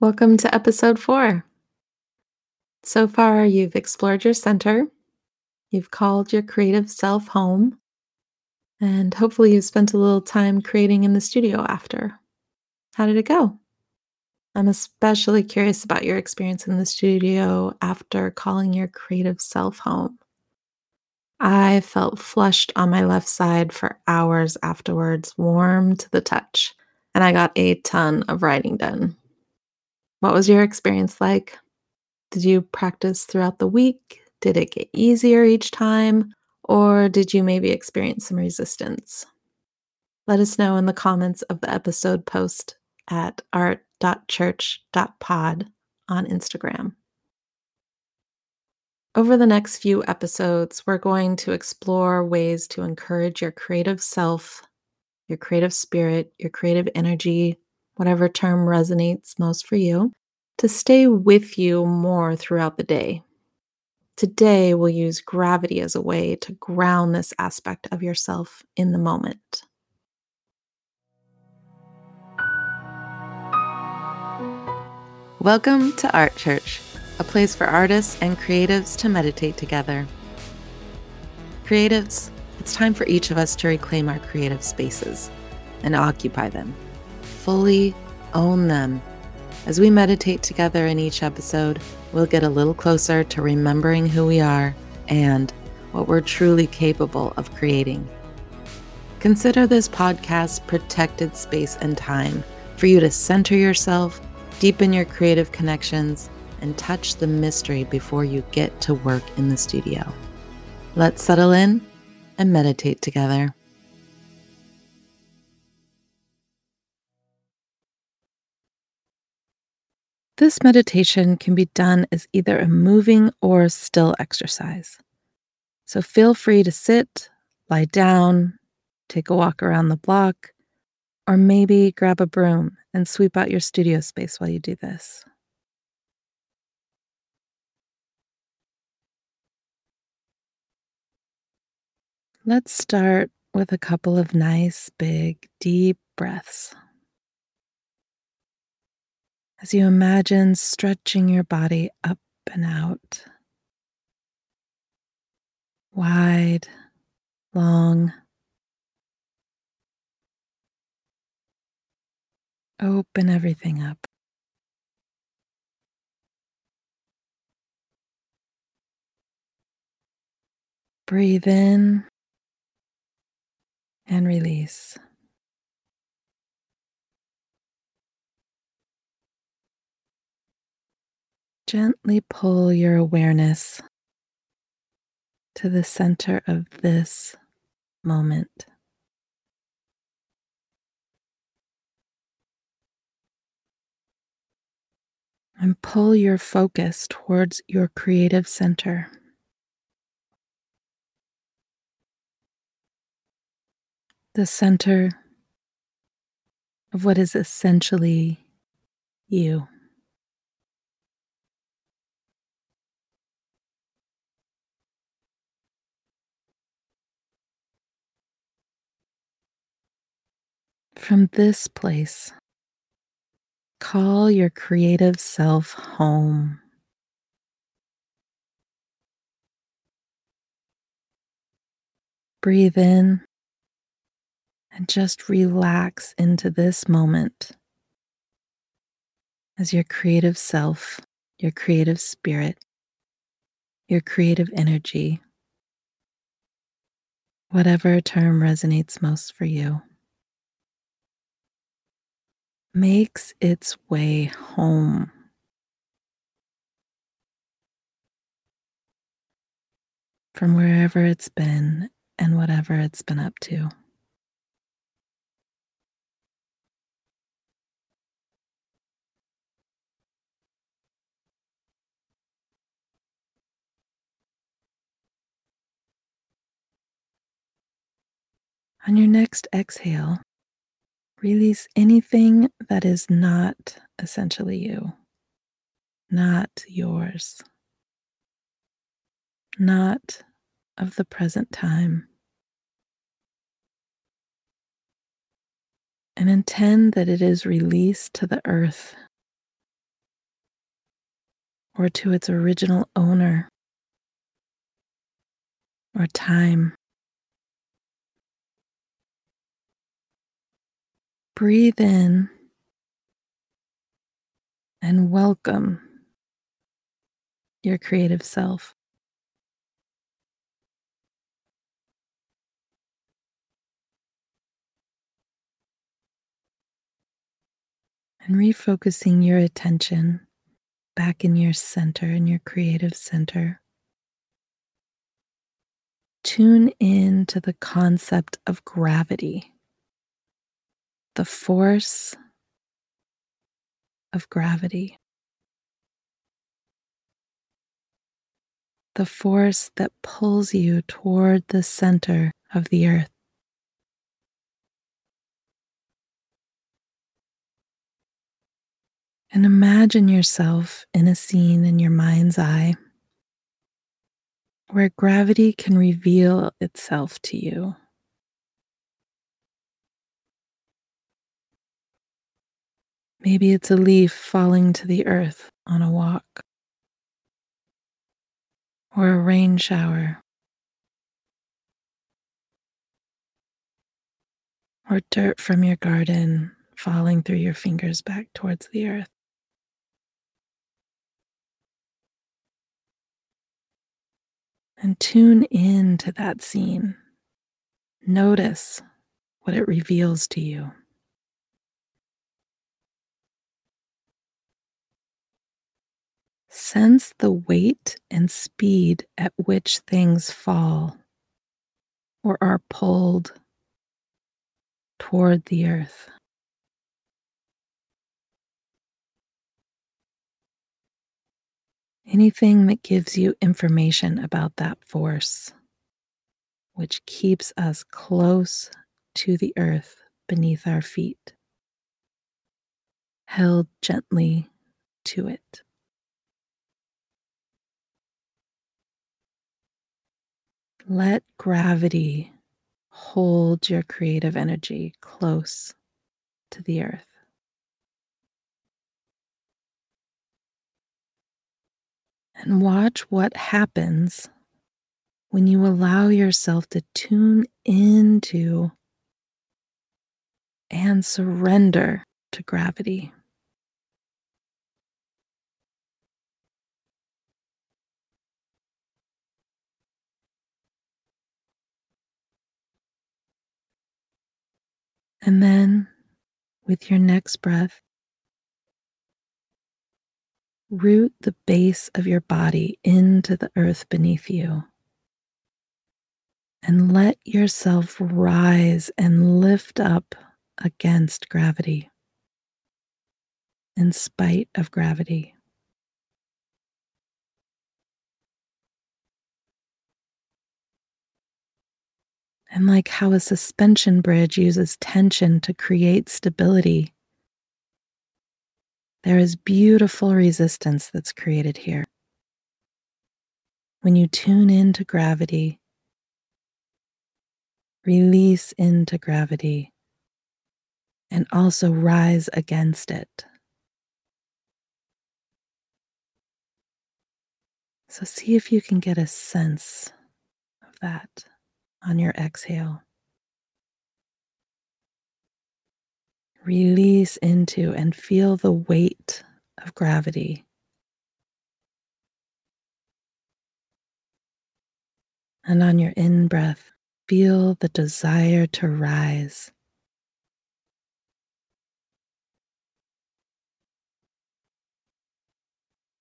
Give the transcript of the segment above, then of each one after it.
Welcome to episode four. So far, you've explored your center, you've called your creative self home, and hopefully, you've spent a little time creating in the studio after. How did it go? I'm especially curious about your experience in the studio after calling your creative self home. I felt flushed on my left side for hours afterwards, warm to the touch, and I got a ton of writing done. What was your experience like? Did you practice throughout the week? Did it get easier each time? Or did you maybe experience some resistance? Let us know in the comments of the episode post at art.church.pod on Instagram. Over the next few episodes, we're going to explore ways to encourage your creative self, your creative spirit, your creative energy, whatever term resonates most for you, to stay with you more throughout the day. Today, we'll use gravity as a way to ground this aspect of yourself in the moment. Welcome to Art Church, a place for artists and creatives to meditate together. Creatives, it's time for each of us to reclaim our creative spaces and occupy them fully own them. As we meditate together in each episode, we'll get a little closer to remembering who we are and what we're truly capable of creating. Consider this podcast protected space and time for you to center yourself, deepen your creative connections, and touch the mystery before you get to work in the studio. Let's settle in and meditate together. This meditation can be done as either a moving or still exercise. So feel free to sit, lie down, take a walk around the block, or maybe grab a broom and sweep out your studio space while you do this. Let's start with a couple of nice, big, deep breaths as you imagine stretching your body up and out, wide, long. Open everything up. Breathe in and release. Gently pull your awareness to the center of this moment. And pull your focus towards your creative center. The center of what is essentially you. From this place, call your creative self home. Breathe in and just relax into this moment as your creative self, your creative spirit, your creative energy, whatever term resonates most for you. Makes its way home. From wherever it's been and whatever it's been up to. On your next exhale, Release anything that is not essentially you, not yours, not of the present time. And intend that it is released to the earth or to its original owner or time. Breathe in and welcome your creative self. And refocusing your attention back in your center, in your creative center. Tune in to the concept of gravity, the force of gravity. The force that pulls you toward the center of the earth. And imagine yourself in a scene in your mind's eye where gravity can reveal itself to you. Maybe it's a leaf falling to the earth on a walk, or a rain shower, or dirt from your garden falling through your fingers back towards the earth. And tune in to that scene. Notice what it reveals to you. Sense the weight and speed at which things fall or are pulled toward the earth. Anything that gives you information about that force, which keeps us close to the earth beneath our feet, held gently to it. Let gravity hold your creative energy close to the earth. And watch what happens when you allow yourself to tune into and surrender to gravity. And then, with your next breath, root the base of your body into the earth beneath you. And let yourself rise and lift up against gravity, in spite of gravity. And like how a suspension bridge uses tension to create stability, there is beautiful resistance that's created here. When you tune into gravity, release into gravity, and also rise against it. So, see if you can get a sense of that on your exhale. Release into and feel the weight of gravity. And on your in breath, feel the desire to rise.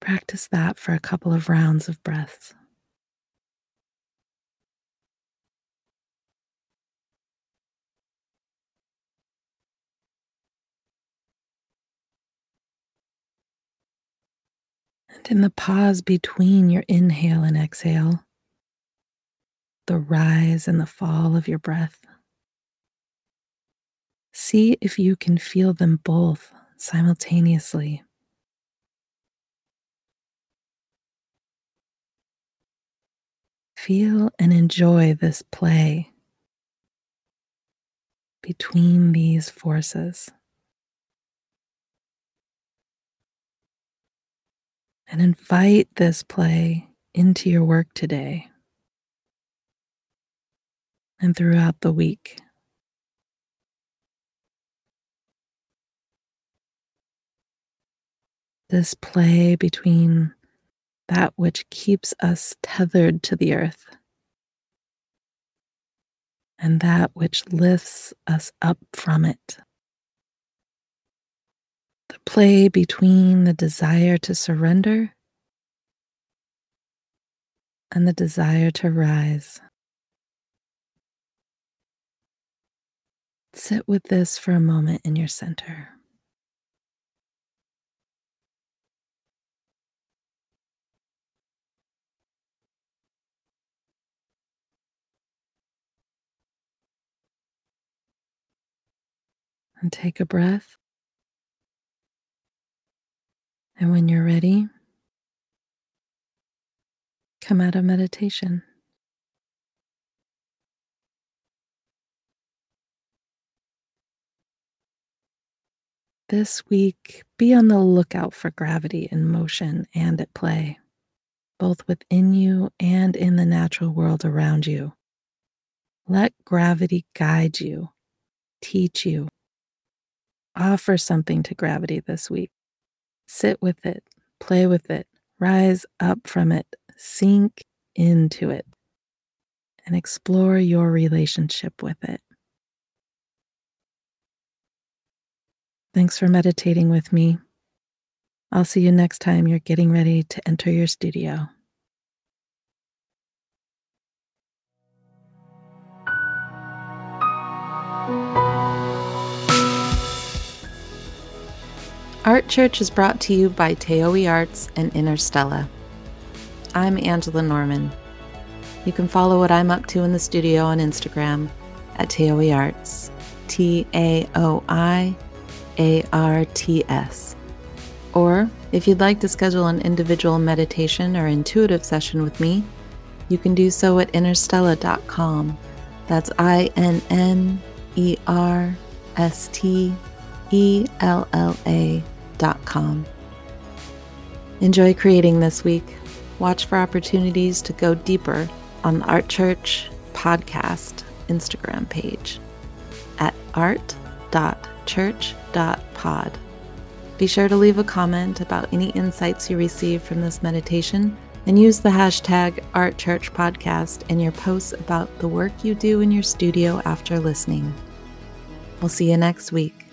Practice that for a couple of rounds of breaths. In the pause between your inhale and exhale, the rise and the fall of your breath, see if you can feel them both simultaneously. Feel and enjoy this play between these forces. And invite this play into your work today and throughout the week. This play between that which keeps us tethered to the earth and that which lifts us up from it. The play between the desire to surrender and the desire to rise. Sit with this for a moment in your center. And take a breath. And when you're ready, come out of meditation. This week, be on the lookout for gravity in motion and at play, both within you and in the natural world around you. Let gravity guide you, teach you. Offer something to gravity this week. Sit with it, play with it, rise up from it, sink into it, and explore your relationship with it. Thanks for meditating with me. I'll see you next time you're getting ready to enter your studio. Art Church is brought to you by Taoi Arts and Innerstella. I'm Angela Norman. You can follow what I'm up to in the studio on Instagram at Taoi Arts, T A O I A R T S. Or if you'd like to schedule an individual meditation or intuitive session with me, you can do so at innerstella.com. That's I N N E R S T E L L A Enjoy creating this week. Watch for opportunities to go deeper on the Art Church podcast Instagram page at art.church.pod. Be sure to leave a comment about any insights you receive from this meditation and use the hashtag ArtChurchPodcast in your posts about the work you do in your studio after listening. We'll see you next week.